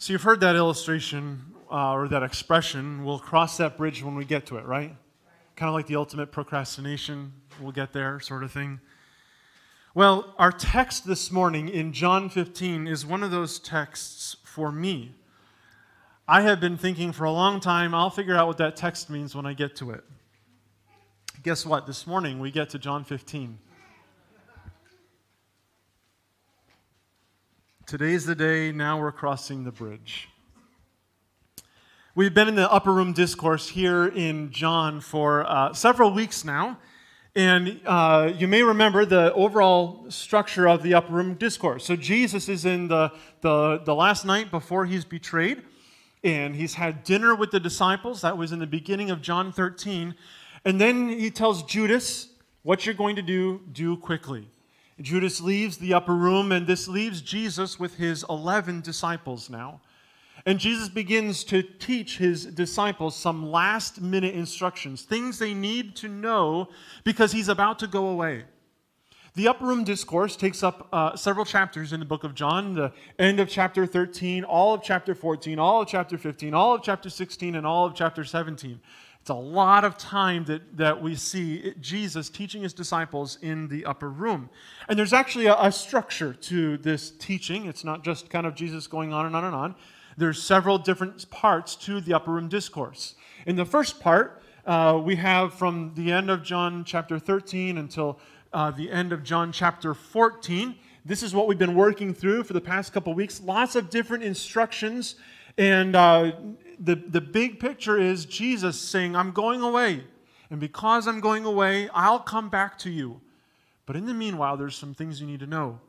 So you've heard that illustration uh, or that expression, we'll cross that bridge when we get to it, right? Kind of like the ultimate procrastination, we'll get there sort of thing. Well, our text this morning in John 15 is one of those texts for me. I have been thinking for a long time, I'll figure out what that text means when I get to it. Guess what? This morning we get to John 15. Today's the day, now we're crossing the bridge. We've been in the upper room discourse here in John for uh, several weeks now. And uh, you may remember the overall structure of the upper room discourse. So Jesus is in the, the, the last night before he's betrayed, and he's had dinner with the disciples. That was in the beginning of John 13. And then he tells Judas, What you're going to do, do quickly. Judas leaves the upper room, and this leaves Jesus with his 11 disciples now. And Jesus begins to teach his disciples some last minute instructions, things they need to know because he's about to go away. The upper room discourse takes up uh, several chapters in the book of John, the end of chapter 13, all of chapter 14, all of chapter 15, all of chapter 16, and all of chapter 17. It's a lot of time that, that we see Jesus teaching his disciples in the upper room. And there's actually a, a structure to this teaching. It's not just kind of Jesus going on and on and on. There's several different parts to the upper room discourse. In the first part, uh, we have from the end of John chapter 13 until uh, the end of John chapter 14. This is what we've been working through for the past couple weeks. Lots of different instructions and uh, the, the big picture is Jesus saying, I'm going away. And because I'm going away, I'll come back to you. But in the meanwhile, there's some things you need to know.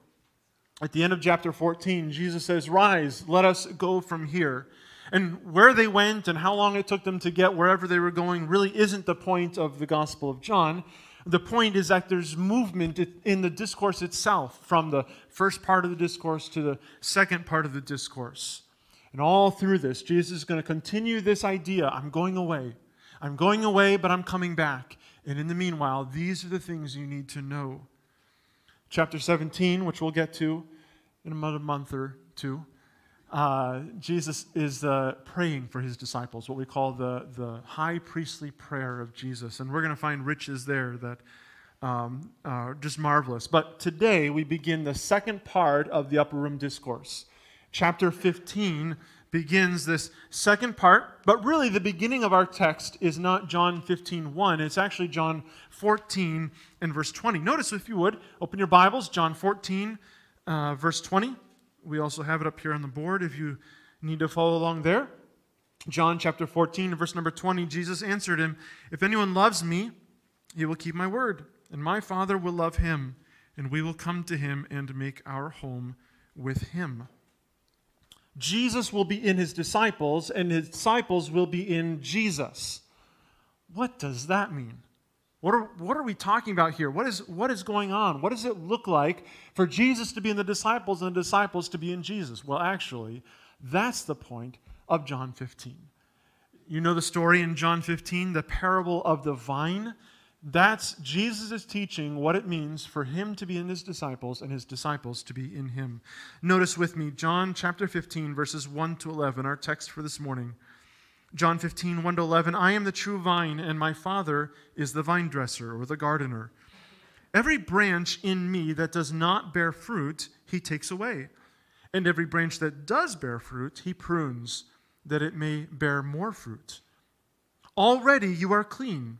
At the end of chapter 14, Jesus says, Rise, let us go from here. And where they went and how long it took them to get wherever they were going really isn't the point of the Gospel of John. The point is that there's movement in the discourse itself, from the first part of the discourse to the second part of the discourse. And all through this, Jesus is going to continue this idea I'm going away. I'm going away, but I'm coming back. And in the meanwhile, these are the things you need to know. Chapter 17, which we'll get to in about a month or two, uh, Jesus is uh, praying for his disciples, what we call the, the high priestly prayer of Jesus. And we're going to find riches there that um, are just marvelous. But today we begin the second part of the upper room discourse chapter 15 begins this second part, but really the beginning of our text is not John 15 1. It's actually John 14 and verse 20. Notice, if you would, open your Bibles, John 14, uh, verse 20. We also have it up here on the board if you need to follow along there. John chapter 14, verse number 20, Jesus answered him, If anyone loves me, he will keep my word, and my Father will love him, and we will come to him and make our home with him. Jesus will be in his disciples, and his disciples will be in Jesus. What does that mean? What are, what are we talking about here? What is, what is going on? What does it look like for Jesus to be in the disciples and the disciples to be in Jesus? Well, actually, that's the point of John 15. You know the story in John 15, the parable of the vine? That's Jesus' teaching what it means for him to be in his disciples and his disciples to be in him. Notice with me John chapter 15, verses 1 to 11, our text for this morning. John 15, 1 to 11. I am the true vine, and my Father is the vine dresser or the gardener. Every branch in me that does not bear fruit, he takes away. And every branch that does bear fruit, he prunes, that it may bear more fruit. Already you are clean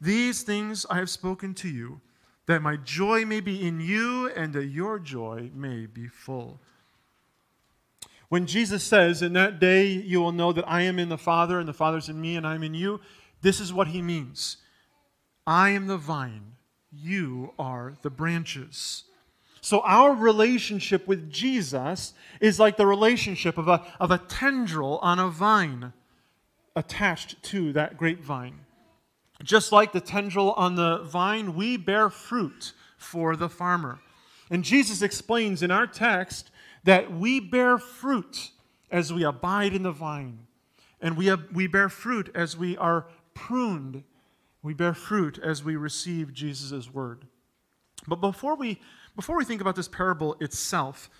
These things I have spoken to you, that my joy may be in you and that your joy may be full. When Jesus says, In that day you will know that I am in the Father, and the Father's in me, and I am in you, this is what he means I am the vine, you are the branches. So, our relationship with Jesus is like the relationship of a, of a tendril on a vine attached to that grapevine. Just like the tendril on the vine, we bear fruit for the farmer. And Jesus explains in our text that we bear fruit as we abide in the vine. And we, have, we bear fruit as we are pruned. We bear fruit as we receive Jesus' word. But before we before we think about this parable itself,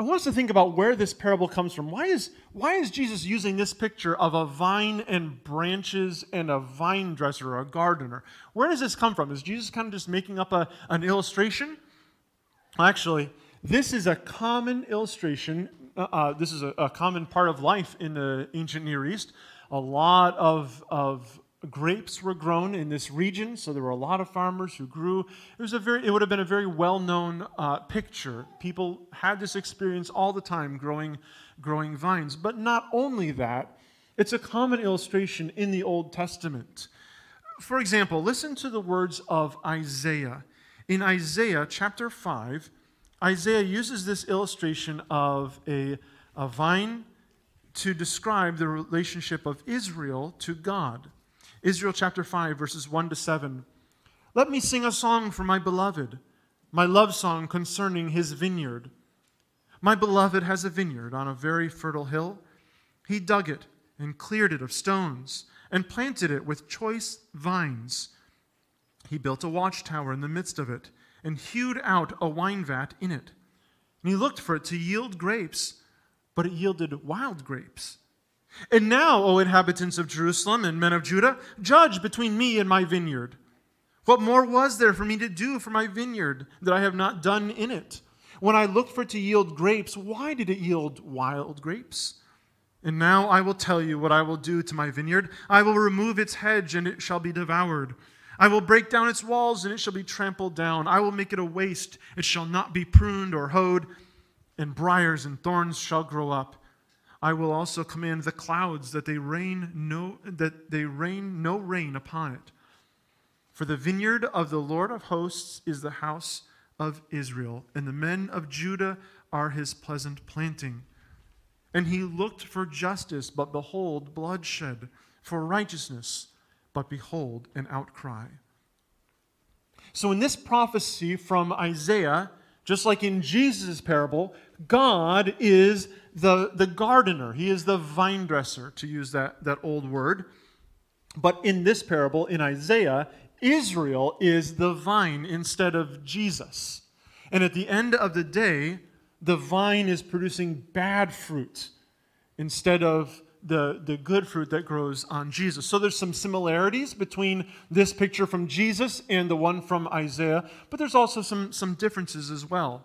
I want us to think about where this parable comes from. Why is, why is Jesus using this picture of a vine and branches and a vine dresser or a gardener? Where does this come from? Is Jesus kind of just making up a, an illustration? Actually, this is a common illustration. Uh, uh this is a, a, common part of life in the ancient Near East. A lot of, of grapes were grown in this region, so there were a lot of farmers who grew. It was a very, it would have been a very well-known uh, picture. People had this experience all the time, growing, growing vines. But not only that, it's a common illustration in the Old Testament. For example, listen to the words of Isaiah. In Isaiah chapter 5, Isaiah uses this illustration of a, a vine to describe the relationship of Israel to God. Israel chapter 5, verses 1 to 7. Let me sing a song for my beloved, my love song concerning his vineyard. My beloved has a vineyard on a very fertile hill. He dug it and cleared it of stones and planted it with choice vines. He built a watchtower in the midst of it and hewed out a wine vat in it. And he looked for it to yield grapes, but it yielded wild grapes. And now, O inhabitants of Jerusalem and men of Judah, judge between me and my vineyard. What more was there for me to do for my vineyard that I have not done in it? When I looked for it to yield grapes, why did it yield wild grapes? And now I will tell you what I will do to my vineyard. I will remove its hedge, and it shall be devoured. I will break down its walls, and it shall be trampled down. I will make it a waste. It shall not be pruned or hoed, and briers and thorns shall grow up. I will also command the clouds that they rain no that they rain no rain upon it. For the vineyard of the Lord of hosts is the house of Israel, and the men of Judah are his pleasant planting. And he looked for justice, but behold, bloodshed, for righteousness, but behold, an outcry. So, in this prophecy from Isaiah, just like in Jesus' parable, God is the, the gardener, he is the vine dresser, to use that, that old word. But in this parable, in Isaiah, Israel is the vine instead of Jesus. And at the end of the day, the vine is producing bad fruit instead of the, the good fruit that grows on Jesus. So there's some similarities between this picture from Jesus and the one from Isaiah, but there's also some, some differences as well.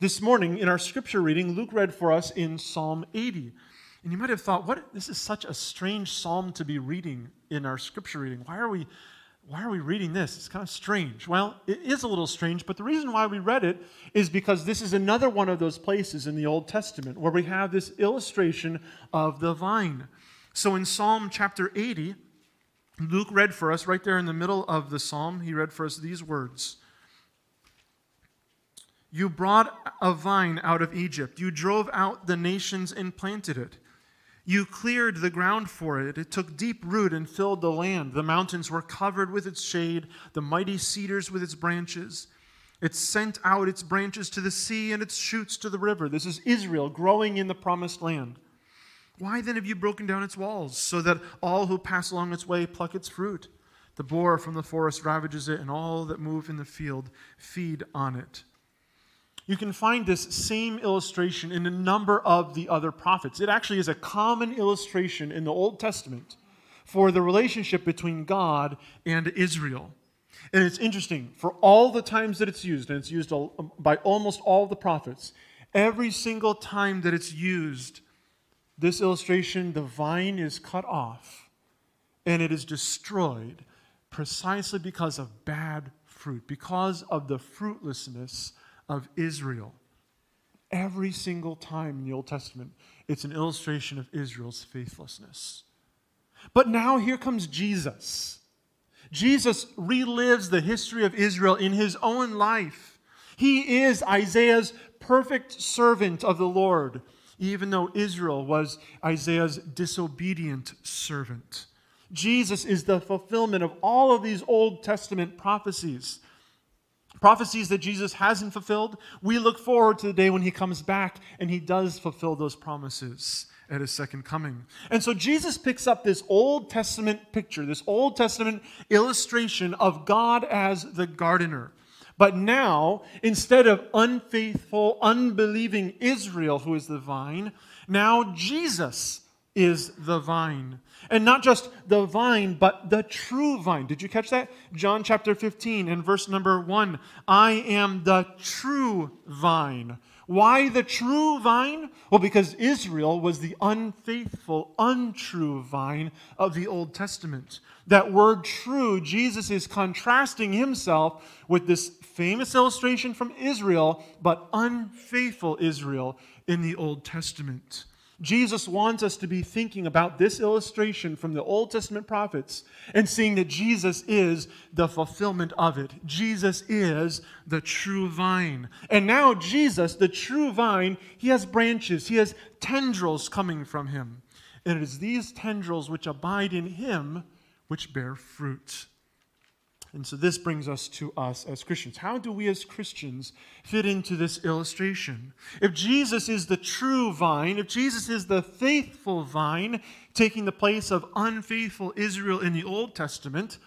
This morning in our scripture reading, Luke read for us in Psalm 80. And you might have thought, what this is such a strange psalm to be reading in our scripture reading. Why are we why are we reading this? It's kind of strange. Well, it is a little strange, but the reason why we read it is because this is another one of those places in the Old Testament where we have this illustration of the vine. So in Psalm chapter 80, Luke read for us right there in the middle of the psalm, he read for us these words you brought a vine out of Egypt. You drove out the nations and planted it. You cleared the ground for it. It took deep root and filled the land. The mountains were covered with its shade, the mighty cedars with its branches. It sent out its branches to the sea and its shoots to the river. This is Israel growing in the promised land. Why then have you broken down its walls, so that all who pass along its way pluck its fruit? The boar from the forest ravages it, and all that move in the field feed on it. You can find this same illustration in a number of the other prophets. It actually is a common illustration in the Old Testament for the relationship between God and Israel. And it's interesting, for all the times that it's used, and it's used um, by almost all the prophets, Every single time that it's used, this illustration, the vine is cut off and it is destroyed precisely because of bad fruit, because of the fruitlessness of Israel. Every single time in the Old Testament, it's an illustration of Israel's faithlessness. But now here comes Jesus. Jesus relives the history of Israel in his own life. He is Isaiah's perfect servant of the Lord, even though Israel was Isaiah's disobedient servant. Jesus is the fulfillment of all of these Old Testament prophecies prophecies that Jesus hasn't fulfilled, we look forward to the day when he comes back and he does fulfill those promises at his second coming. And so Jesus picks up this Old Testament picture, this Old Testament illustration of God as the gardener. But now, instead of unfaithful, unbelieving Israel, who is the vine, now Jesus is the vine. And not just the vine, but the true vine. Did you catch that? John chapter 15 and verse number 1. I am the true vine. Why the true vine? Well, because Israel was the unfaithful, untrue vine of the Old Testament. That word true, Jesus is contrasting himself with this famous illustration from Israel, but unfaithful Israel in the Old Testament. Jesus wants us to be thinking about this illustration from the Old Testament prophets and seeing that Jesus is the fulfillment of it. Jesus is the true vine. And now, Jesus, the true vine, he has branches, he has tendrils coming from him. And it is these tendrils which abide in him which bear fruit. And so this brings us to us as Christians. How do we as Christians fit into this illustration? If Jesus is the true vine, if Jesus is the faithful vine, taking the place of unfaithful Israel in the Old Testament,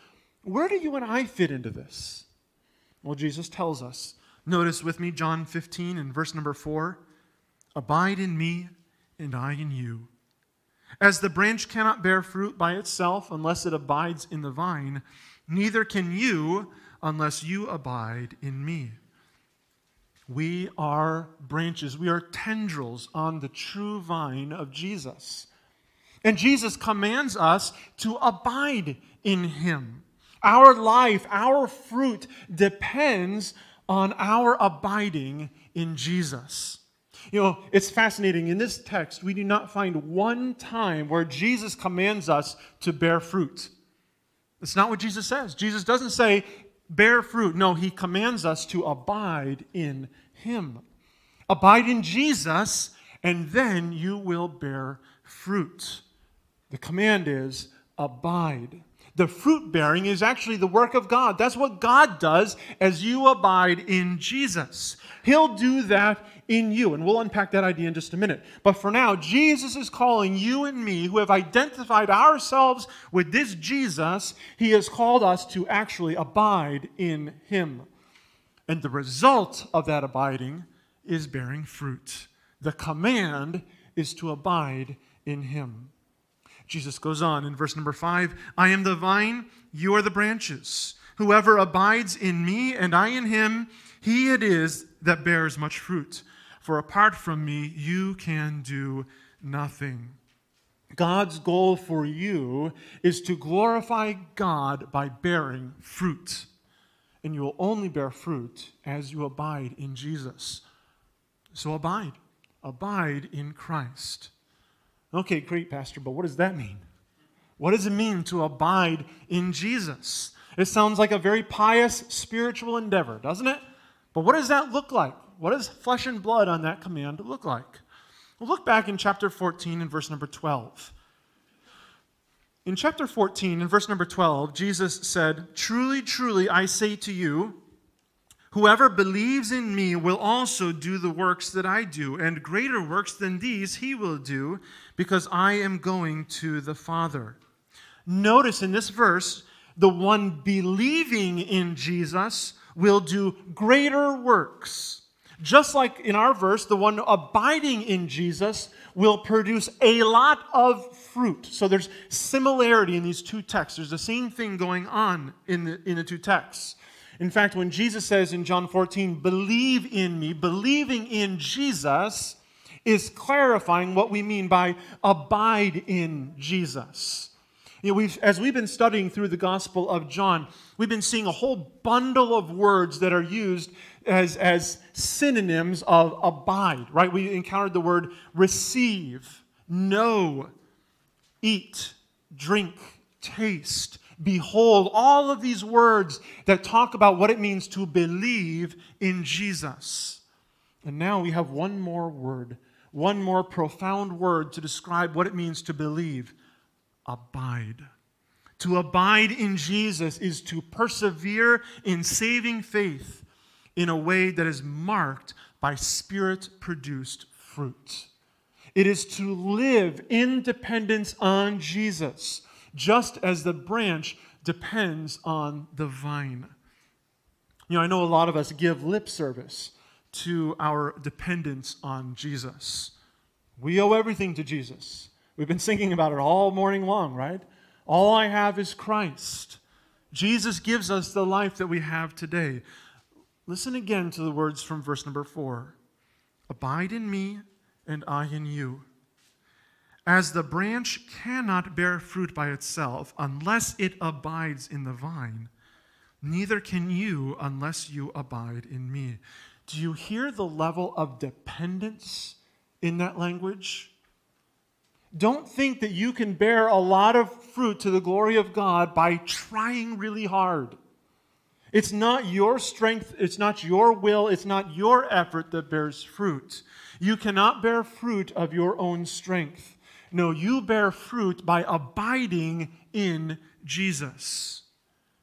where do you and I fit into this? Well, Jesus tells us. Notice with me John 15 and verse number 4 Abide in me, and I in you. As the branch cannot bear fruit by itself unless it abides in the vine, Neither can you unless you abide in me. We are branches, we are tendrils on the true vine of Jesus. And Jesus commands us to abide in him. Our life, our fruit depends on our abiding in Jesus. You know, it's fascinating. In this text, we do not find one time where Jesus commands us to bear fruit. That's not what Jesus says. Jesus doesn't say, bear fruit. No, he commands us to abide in him. Abide in Jesus, and then you will bear fruit. The command is abide. The fruit bearing is actually the work of God. That's what God does as you abide in Jesus. He'll do that in you. And we'll unpack that idea in just a minute. But for now, Jesus is calling you and me, who have identified ourselves with this Jesus, he has called us to actually abide in him. And the result of that abiding is bearing fruit. The command is to abide in him. Jesus goes on in verse number five I am the vine, you are the branches. Whoever abides in me and I in him, he it is that bears much fruit. For apart from me, you can do nothing. God's goal for you is to glorify God by bearing fruit. And you will only bear fruit as you abide in Jesus. So abide. Abide in Christ. Okay, great, Pastor, but what does that mean? What does it mean to abide in Jesus? It sounds like a very pious spiritual endeavor, doesn't it? But what does that look like? What does flesh and blood on that command look like? Well, look back in chapter 14 and verse number 12. In chapter 14 and verse number 12, Jesus said, Truly, truly, I say to you, whoever believes in me will also do the works that I do, and greater works than these he will do, because I am going to the Father. Notice in this verse, the one believing in Jesus will do greater works just like in our verse, the one abiding in Jesus will produce a lot of fruit. So there's similarity in these two texts. There's the same thing going on in the, in the two texts. In fact, when Jesus says in John 14, believe in me, believing in Jesus is clarifying what we mean by abide in Jesus. You know, we've, as we've been studying through the Gospel of John, we've been seeing a whole bundle of words that are used as, as synonyms of abide, right? We encountered the word receive, know, eat, drink, taste, behold, all of these words that talk about what it means to believe in Jesus. And now we have one more word, one more profound word to describe what it means to believe abide. To abide in Jesus is to persevere in saving faith in a way that is marked by spirit produced fruit. It is to live in dependence on Jesus, just as the branch depends on the vine. You know, I know a lot of us give lip service to our dependence on Jesus. We owe everything to Jesus. We've been singing about it all morning long, right? All I have is Christ. Jesus gives us the life that we have today. Listen again to the words from verse number four Abide in me, and I in you. As the branch cannot bear fruit by itself unless it abides in the vine, neither can you unless you abide in me. Do you hear the level of dependence in that language? Don't think that you can bear a lot of fruit to the glory of God by trying really hard. It's not your strength, it's not your will, it's not your effort that bears fruit. You cannot bear fruit of your own strength. No, you bear fruit by abiding in Jesus.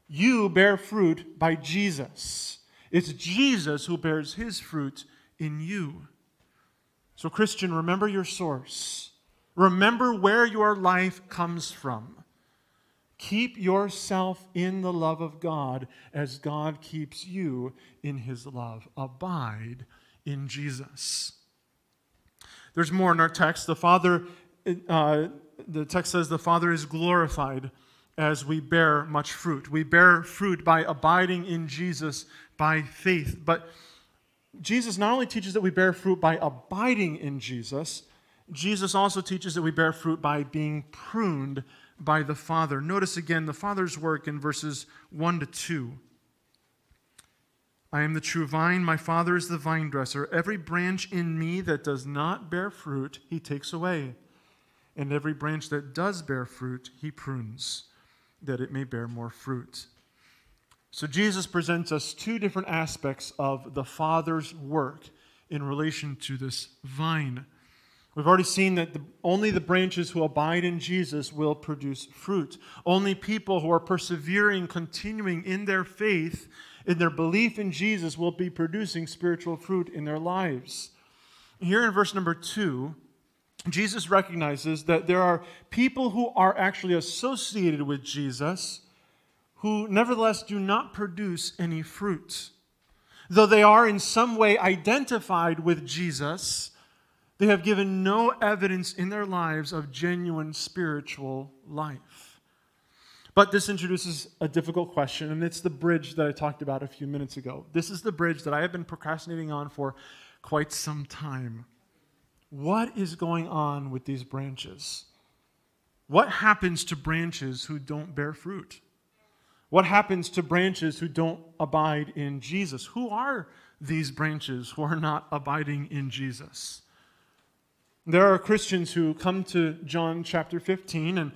You bear fruit by Jesus. It's Jesus who bears his fruit in you. So, Christian, remember your source. Remember where your life comes from. Keep yourself in the love of God as God keeps you in his love. Abide in Jesus. There's more in our text. The Father, uh, the text says, the Father is glorified as we bear much fruit. We bear fruit by abiding in Jesus by faith. But Jesus not only teaches that we bear fruit by abiding in Jesus, Jesus also teaches that we bear fruit by being pruned by the Father. Notice again the Father's work in verses 1 to 2. I am the true vine, my Father is the vine dresser. Every branch in me that does not bear fruit, he takes away. And every branch that does bear fruit, he prunes, that it may bear more fruit. So Jesus presents us two different aspects of the Father's work in relation to this vine. We've already seen that the, only the branches who abide in Jesus will produce fruit. Only people who are persevering, continuing in their faith, in their belief in Jesus, will be producing spiritual fruit in their lives. Here in verse number two, Jesus recognizes that there are people who are actually associated with Jesus who nevertheless do not produce any fruit. Though they are in some way identified with Jesus, they have given no evidence in their lives of genuine spiritual life. But this introduces a difficult question, and it's the bridge that I talked about a few minutes ago. This is the bridge that I have been procrastinating on for quite some time. What is going on with these branches? What happens to branches who don't bear fruit? What happens to branches who don't abide in Jesus? Who are these branches who are not abiding in Jesus? There are Christians who come to John chapter 15 and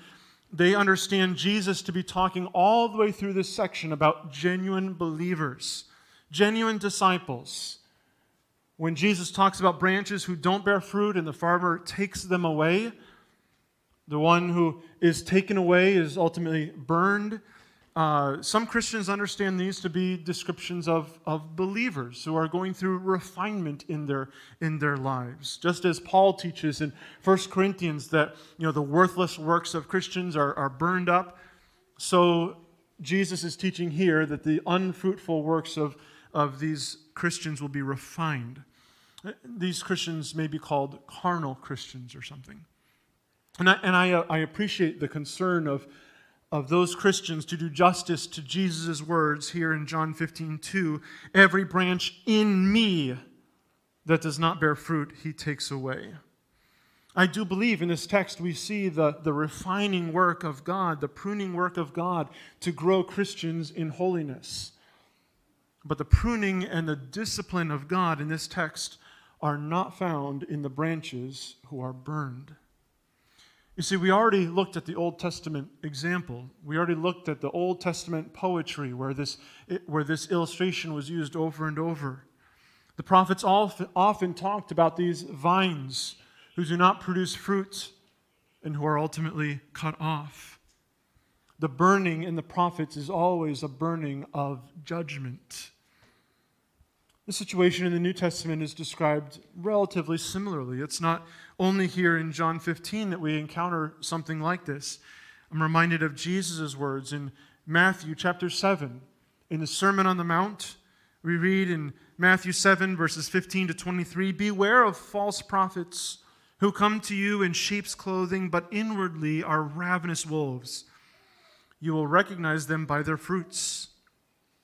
they understand Jesus to be talking all the way through this section about genuine believers, genuine disciples. When Jesus talks about branches who don't bear fruit and the farmer takes them away, the one who is taken away is ultimately burned. Uh, some Christians understand these to be descriptions of, of believers who are going through refinement in their, in their lives. Just as Paul teaches in 1 Corinthians that you know, the worthless works of Christians are, are burned up, so Jesus is teaching here that the unfruitful works of, of these Christians will be refined. These Christians may be called carnal Christians or something. And I, and I, uh, I appreciate the concern of of those Christians to do justice to Jesus' words here in John 15, 2. Every branch in me that does not bear fruit, he takes away. I do believe in this text we see the, the refining work of God, the pruning work of God to grow Christians in holiness. But the pruning and the discipline of God in this text are not found in the branches who are burned. You see, we already looked at the Old Testament example. We already looked at the Old Testament poetry where this, where this illustration was used over and over. The prophets often, often talked about these vines who do not produce fruit and who are ultimately cut off. The burning in the prophets is always a burning of judgment. The situation in the New Testament is described relatively similarly. It's not only here in John 15 that we encounter something like this. I'm reminded of Jesus' words in Matthew chapter 7. In the Sermon on the Mount, we read in Matthew 7, verses 15 to 23 Beware of false prophets who come to you in sheep's clothing, but inwardly are ravenous wolves. You will recognize them by their fruits.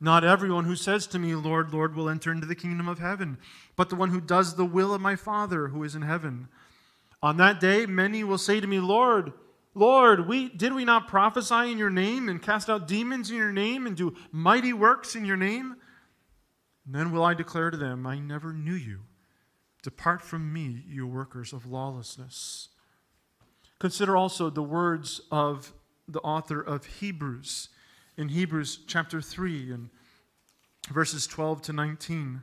Not everyone who says to me, Lord, Lord, will enter into the kingdom of heaven, but the one who does the will of my Father who is in heaven. On that day, many will say to me, Lord, Lord, we, did we not prophesy in your name and cast out demons in your name and do mighty works in your name? And then will I declare to them, I never knew you. Depart from me, you workers of lawlessness. Consider also the words of the author of Hebrews in Hebrews chapter 3 and verses 12 to 19.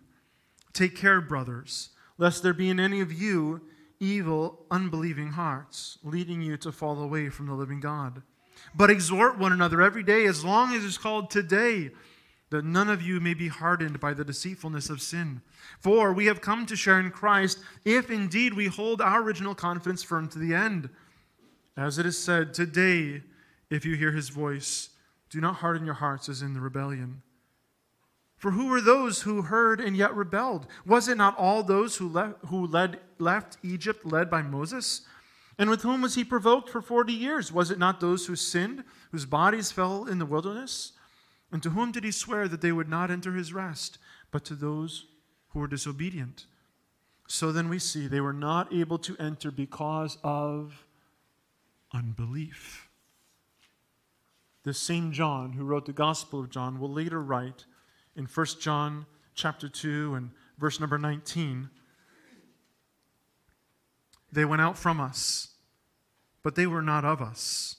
Take care, brothers, lest there be in any of you evil, unbelieving hearts, leading you to fall away from the living God. But exhort one another every day, as long as it's called today, that none of you may be hardened by the deceitfulness of sin. For we have come to share in Christ, if indeed we hold our original confidence firm to the end. As it is said, Today, if you hear his voice, do not harden your hearts as in the rebellion. For who were those who heard and yet rebelled? Was it not all those who, le- who led, left Egypt led by Moses? And with whom was he provoked for forty years? Was it not those who sinned, whose bodies fell in the wilderness? And to whom did he swear that they would not enter his rest, but to those who were disobedient? So then we see they were not able to enter because of unbelief. This same John, who wrote the Gospel of John, will later write in 1 John chapter 2 and verse number 19 They went out from us, but they were not of us.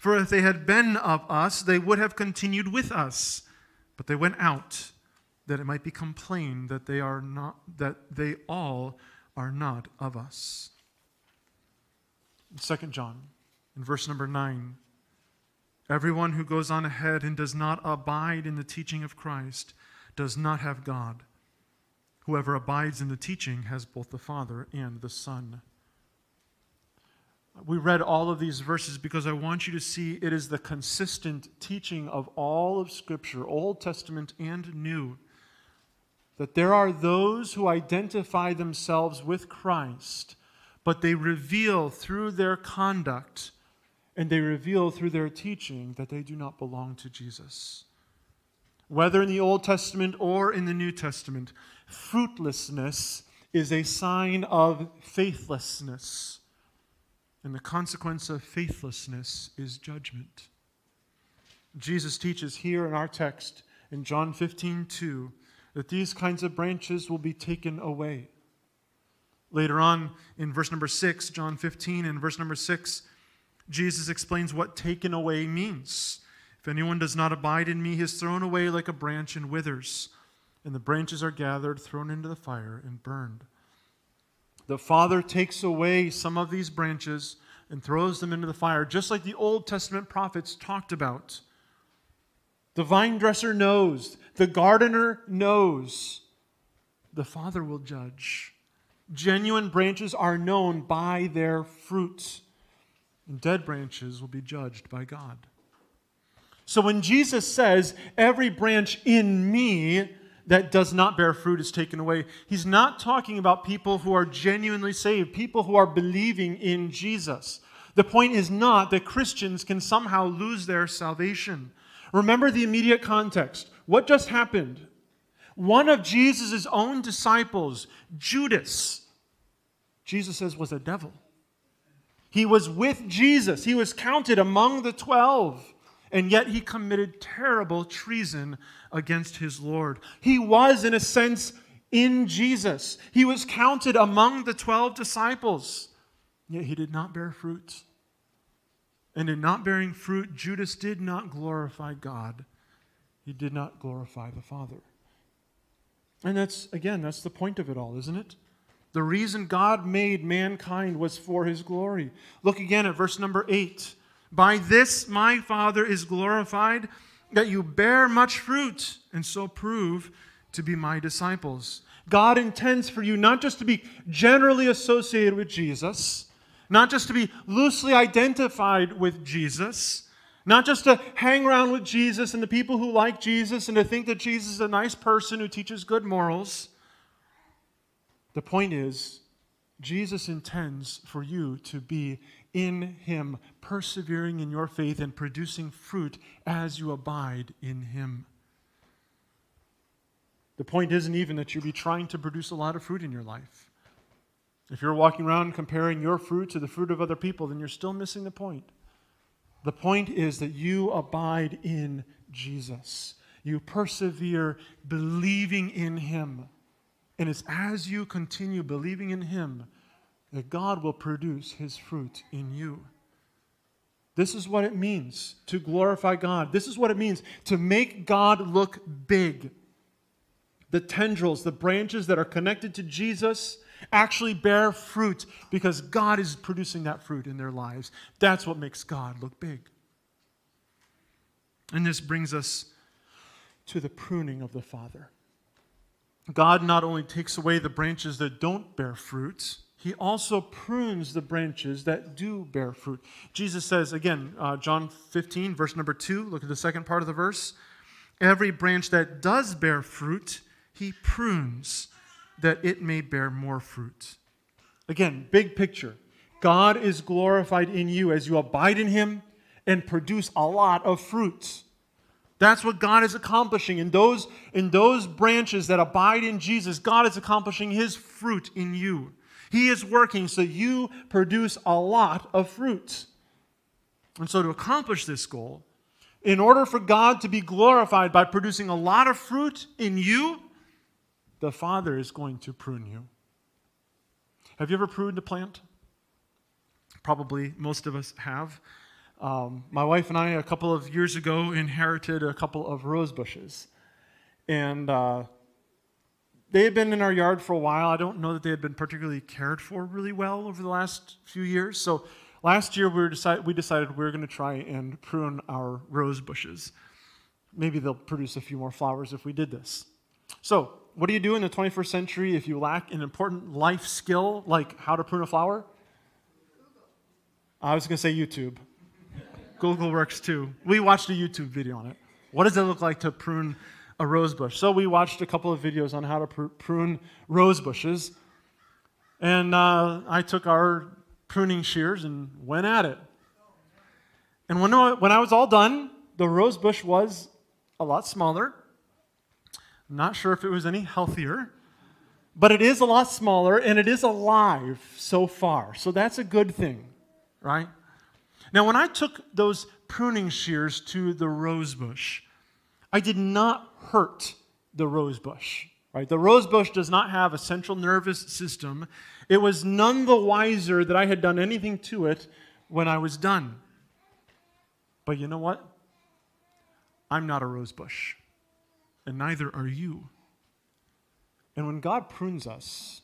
For if they had been of us, they would have continued with us. But they went out, that it might become plain that they are not that they all are not of us. In 2 John, in verse number 9, Everyone who goes on ahead and does not abide in the teaching of Christ does not have God. Whoever abides in the teaching has both the Father and the Son. We read all of these verses because I want you to see it is the consistent teaching of all of Scripture, Old Testament and New, that there are those who identify themselves with Christ, but they reveal through their conduct and they reveal through their teaching that they do not belong to Jesus. Whether in the Old Testament or in the New Testament, fruitlessness is a sign of faithlessness. And the consequence of faithlessness is judgment. Jesus teaches here in our text in John 15, 2, that these kinds of branches will be taken away. Later on in verse number 6, John 15 and verse number 6, Jesus explains what taken away means. If anyone does not abide in me, he is thrown away like a branch and withers, and the branches are gathered, thrown into the fire, and burned. The Father takes away some of these branches and throws them into the fire, just like the Old Testament prophets talked about. The vine dresser knows, the gardener knows the Father will judge. Genuine branches are known by their fruits, and dead branches will be judged by God. So when Jesus says, Every branch in me that does not bear fruit is taken away, he's not talking about people who are genuinely saved, people who are believing in Jesus. The point is not that Christians can somehow lose their salvation. Remember the immediate context. What just happened? One of Jesus' own disciples, Judas, Jesus says was a devil. He was with Jesus, he was counted among the twelve, and yet he committed terrible treason against his Lord. He was, in a sense, in Jesus. He was counted among the twelve disciples, yet he did not bear fruit. And in not bearing fruit, Judas did not glorify God. He did not glorify the Father. And that's, again, that's the point of it all, isn't it? The reason God made mankind was for his glory. Look again at verse number 8. By this my Father is glorified, that you bear much fruit, and so prove to be my disciples. God intends for you not just to be generally associated with Jesus, not just to be loosely identified with Jesus, not just to hang around with Jesus and the people who like Jesus and to think that Jesus is a nice person who teaches good morals. The point is, Jesus intends for you to be in Him, persevering in your faith and producing fruit as you abide in Him. The point isn't even that you be trying to produce a lot of fruit in your life. If you're walking around comparing your fruit to the fruit of other people, then you're still missing the point. The point is that you abide in Jesus. You persevere believing in Him. And it's as you continue believing in Him that God will produce His fruit in you. This is what it means to glorify God. This is what it means to make God look big. The tendrils, the branches that are connected to Jesus, actually bear fruit because God is producing that fruit in their lives. That's what makes God look big. And this brings us to the pruning of the Father. God not only takes away the branches that don't bear fruit, he also prunes the branches that do bear fruit. Jesus says, again, uh, John 15, verse number 2, look at the second part of the verse. Every branch that does bear fruit, he prunes that it may bear more fruit. Again, big picture. God is glorified in you as you abide in Him and produce a lot of fruit. That's what God is accomplishing. In those, in those branches that abide in Jesus, God is accomplishing His fruit in you. He is working so you produce a lot of fruit. And so, to accomplish this goal, in order for God to be glorified by producing a lot of fruit in you, the Father is going to prune you. Have you ever pruned a plant? Probably most of us have. Um, my wife and I, a couple of years ago, inherited a couple of rose bushes. And uh, they had been in our yard for a while. I don't know that they had been particularly cared for really well over the last few years. So last year, we, we decided we were going to try and prune our rose bushes. Maybe they'll produce a few more flowers if we did this. So what do you do in the 21st century if you lack an important life skill like how to prune a flower? I was going to say YouTube. Google works too. We watched a YouTube video on it. What does it look like to prune a rose bush? So we watched a couple of videos on how to pr- prune rose bushes. And uh, I took our pruning shears and went at it. And when, when I was all done, the rose bush was a lot smaller I'm not sure if it was any healthier, but it is a lot smaller and it is alive so far. So that's a good thing, right? Now, when I took those pruning shears to the rose bush, I did not hurt the rose bush. Right? The rose bush does not have a central nervous system. It was none the wiser that I had done anything to it when I was done. But you know what? I'm not a rose bush and neither are you. And when God prunes us,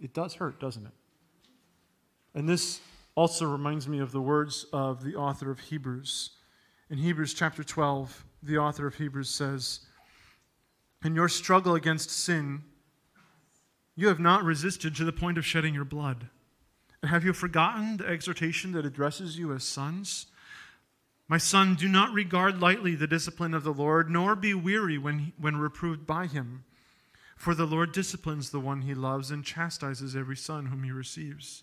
it does hurt, doesn't it? And this also reminds me of the words of the author of Hebrews. In Hebrews chapter 12, the author of Hebrews says, In your struggle against sin, You have not resisted to the point of shedding your blood. And have you forgotten the exhortation that addresses you as sons? My son, do not regard lightly the discipline of the Lord, nor be weary when, when reproved by him. For the Lord disciplines the one he loves and chastises every son whom he receives.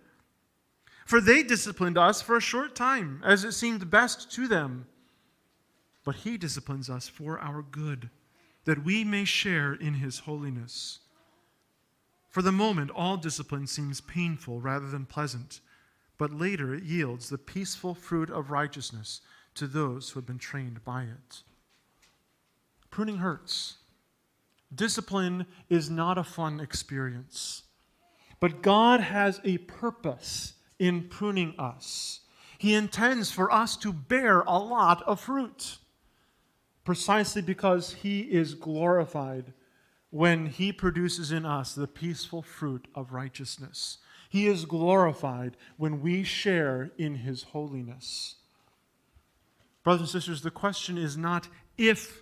For they disciplined us for a short time, as it seemed best to them. But he disciplines us for our good, that we may share in his holiness. For the moment, all discipline seems painful rather than pleasant, but later it yields the peaceful fruit of righteousness to those who have been trained by it. Pruning hurts. Discipline is not a fun experience. But God has a purpose in pruning us. He intends for us to bear a lot of fruit, precisely because He is glorified when he produces in us the peaceful fruit of righteousness. He is glorified when we share in his holiness. Brothers and sisters, the question is not if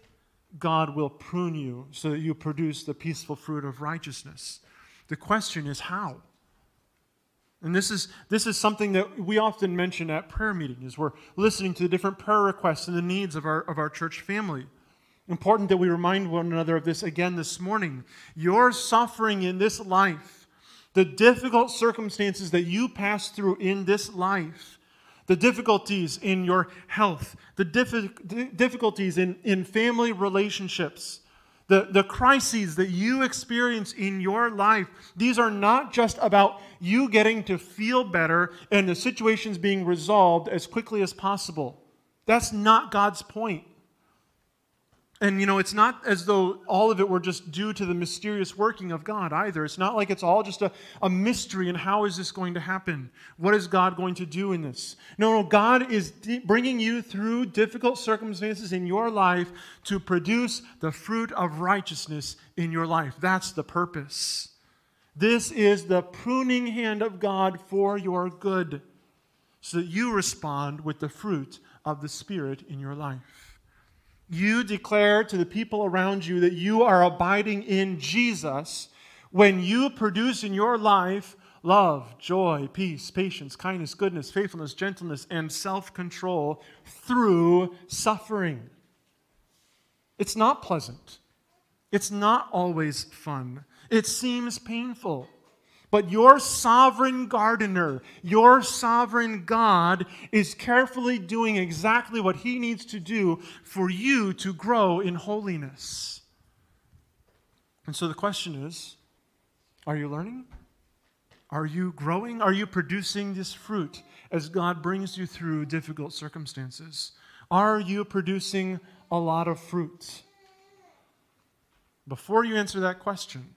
God will prune you so that you produce the peaceful fruit of righteousness. The question is how. And this is, this is something that we often mention at prayer meetings as we're listening to the different prayer requests and the needs of our, of our church family. Important that we remind one another of this again this morning. Your suffering in this life, the difficult circumstances that you pass through in this life, the difficulties in your health, the difficulties in, in family relationships, the, the crises that you experience in your life, these are not just about you getting to feel better and the situations being resolved as quickly as possible. That's not God's point. And you know, it's not as though all of it were just due to the mysterious working of God either. It's not like it's all just a, a mystery and how is this going to happen? What is God going to do in this? No, no, God is bringing you through difficult circumstances in your life to produce the fruit of righteousness in your life. That's the purpose. This is the pruning hand of God for your good, so that you respond with the fruit of the Spirit in your life you declare to the people around you that you are abiding in Jesus when you produce in your life love, joy, peace, patience, kindness, goodness, faithfulness, gentleness, and self control through suffering. It's not pleasant. It's not always fun. It seems painful. But your sovereign gardener, your sovereign God, is carefully doing exactly what he needs to do for you to grow in holiness. And so the question is are you learning? Are you growing? Are you producing this fruit as God brings you through difficult circumstances? Are you producing a lot of fruit? Before you answer that question,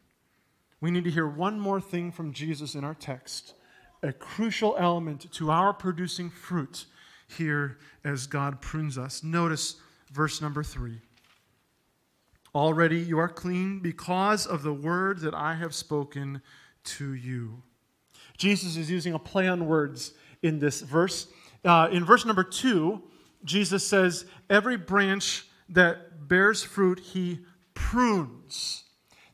we need to hear one more thing from Jesus in our text, a crucial element to our producing fruit here as God prunes us. Notice verse number three. Already you are clean because of the word that I have spoken to you. Jesus is using a play on words in this verse. Uh, in verse number two, Jesus says, Every branch that bears fruit, he prunes.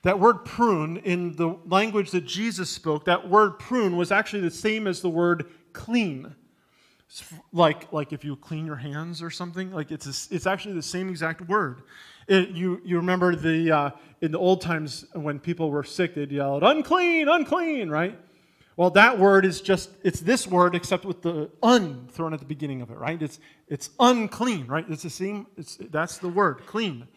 That word prune, in the language that Jesus spoke, that word prune was actually the same as the word clean. Like, like if you clean your hands or something, like it's, a, it's actually the same exact word. It, you, you remember the, uh, in the old times when people were sick, they'd yell, unclean, unclean, right? Well, that word is just, it's this word except with the un thrown at the beginning of it, right? It's, it's unclean, right? It's the same, it's, that's the word, clean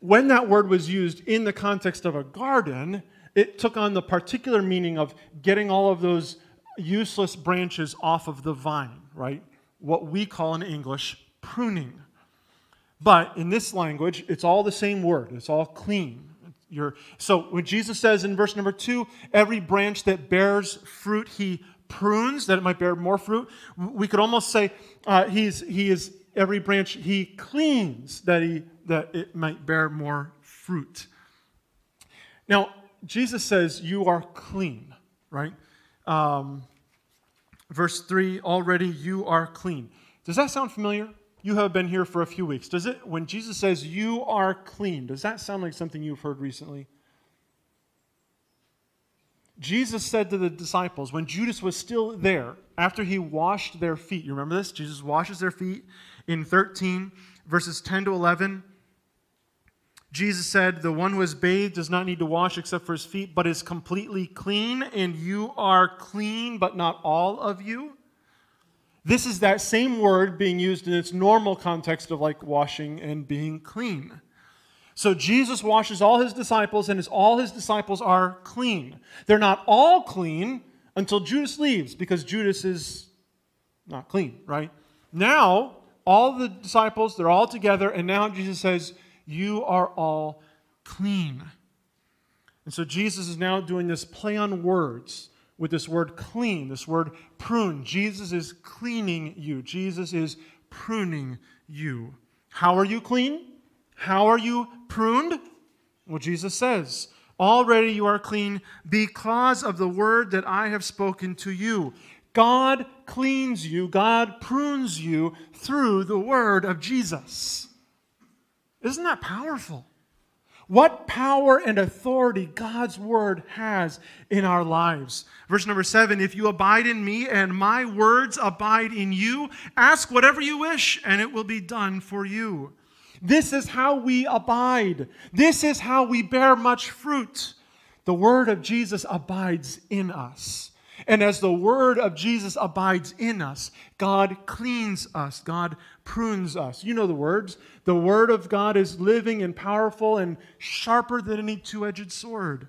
when that word was used in the context of a garden, it took on the particular meaning of getting all of those useless branches off of the vine, right? What we call in English pruning. But in this language, it's all the same word. It's all clean. You're, so when Jesus says in verse number two, every branch that bears fruit, he prunes that it might bear more fruit. We could almost say uh, he's, he is every branch he cleans that, he, that it might bear more fruit. Now, Jesus says, You are clean, right? Um, verse 3 already you are clean. Does that sound familiar? You have been here for a few weeks. Does it, when Jesus says you are clean, does that sound like something you've heard recently? Jesus said to the disciples, when Judas was still there, after he washed their feet, you remember this? Jesus washes their feet in 13, verses 10 to 11. Jesus said, The one who is bathed does not need to wash except for his feet, but is completely clean, and you are clean, but not all of you. This is that same word being used in its normal context of like washing and being clean. So Jesus washes all his disciples, and all his disciples are clean. They're not all clean until Judas leaves, because Judas is not clean, right? Now, all the disciples, they're all together, and now Jesus says, You are all clean. And so Jesus is now doing this play on words with this word clean, this word prune. Jesus is cleaning you, Jesus is pruning you. How are you clean? How are you pruned? Well, Jesus says, Already you are clean because of the word that I have spoken to you. God cleans you, God prunes you through the word of Jesus. Isn't that powerful? What power and authority God's word has in our lives. Verse number seven If you abide in me and my words abide in you, ask whatever you wish, and it will be done for you. This is how we abide. This is how we bear much fruit. The word of Jesus abides in us. And as the word of Jesus abides in us, God cleans us, God prunes us. You know the words. The word of God is living and powerful and sharper than any two edged sword.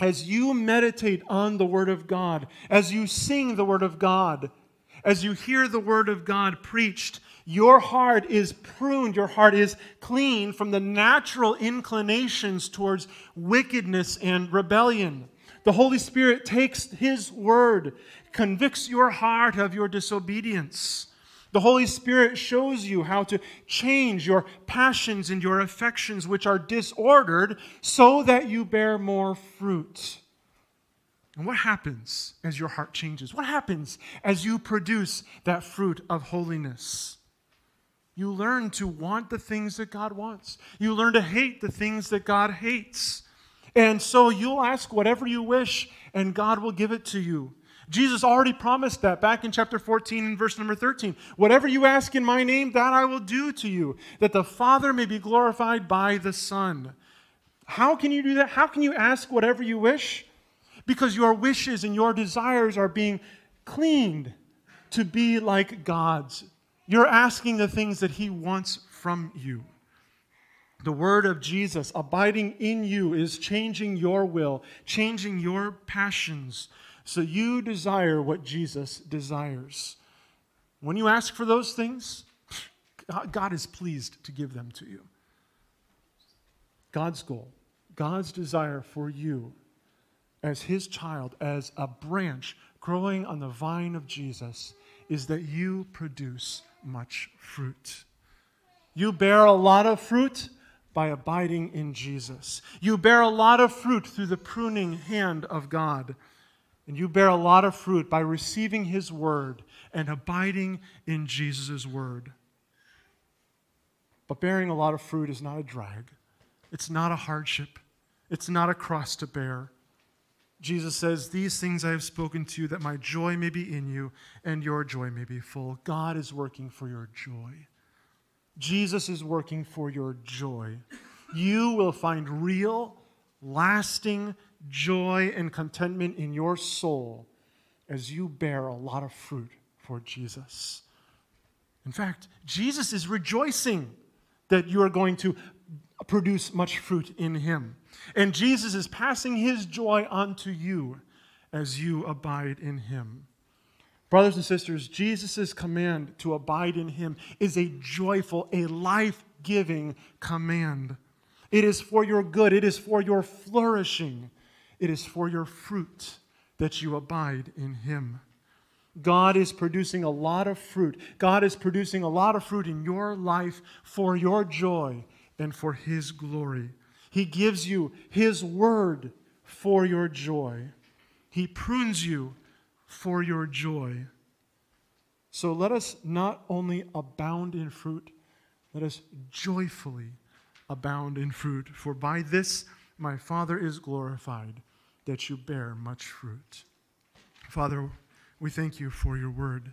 As you meditate on the word of God, as you sing the word of God, as you hear the word of God preached, your heart is pruned, your heart is clean from the natural inclinations towards wickedness and rebellion. The Holy Spirit takes His word, convicts your heart of your disobedience. The Holy Spirit shows you how to change your passions and your affections, which are disordered, so that you bear more fruit. And what happens as your heart changes? What happens as you produce that fruit of holiness? You learn to want the things that God wants. You learn to hate the things that God hates. And so you'll ask whatever you wish, and God will give it to you. Jesus already promised that back in chapter 14 and verse number 13. Whatever you ask in my name, that I will do to you, that the Father may be glorified by the Son. How can you do that? How can you ask whatever you wish? Because your wishes and your desires are being cleaned to be like God's you're asking the things that He wants from you. The word of Jesus abiding in you is changing your will, changing your passions, so you desire what Jesus desires. When you ask for those things, God is pleased to give them to you. God's goal, God's desire for you as His child, as a branch growing on the vine of Jesus, is that you produce much fruit. You bear a lot of fruit by abiding in Jesus. You bear a lot of fruit through the pruning hand of God. And you bear a lot of fruit by receiving His word and abiding in Jesus' word. But bearing a lot of fruit is not a drag, it's not a hardship, it's not a cross to bear. Jesus says, These things I have spoken to you, that my joy may be in you and your joy may be full. God is working for your joy. Jesus is working for your joy. You will find real, lasting joy and contentment in your soul as you bear a lot of fruit for Jesus. In fact, Jesus is rejoicing that you are going to produce much fruit in him. And Jesus is passing his joy on to you as you abide in him. Brothers and sisters, Jesus' command to abide in him is a joyful, a life giving command. It is for your good. It is for your flourishing. It is for your fruit that you abide in Him. God is producing a lot of fruit. God is producing a lot of fruit in your life for your joy and for His glory. He gives you His word for your joy. He prunes you for your joy. So let us not only abound in fruit, let us joyfully abound in fruit. For by this my Father is glorified, that you bear much fruit. Father, we thank you for your word.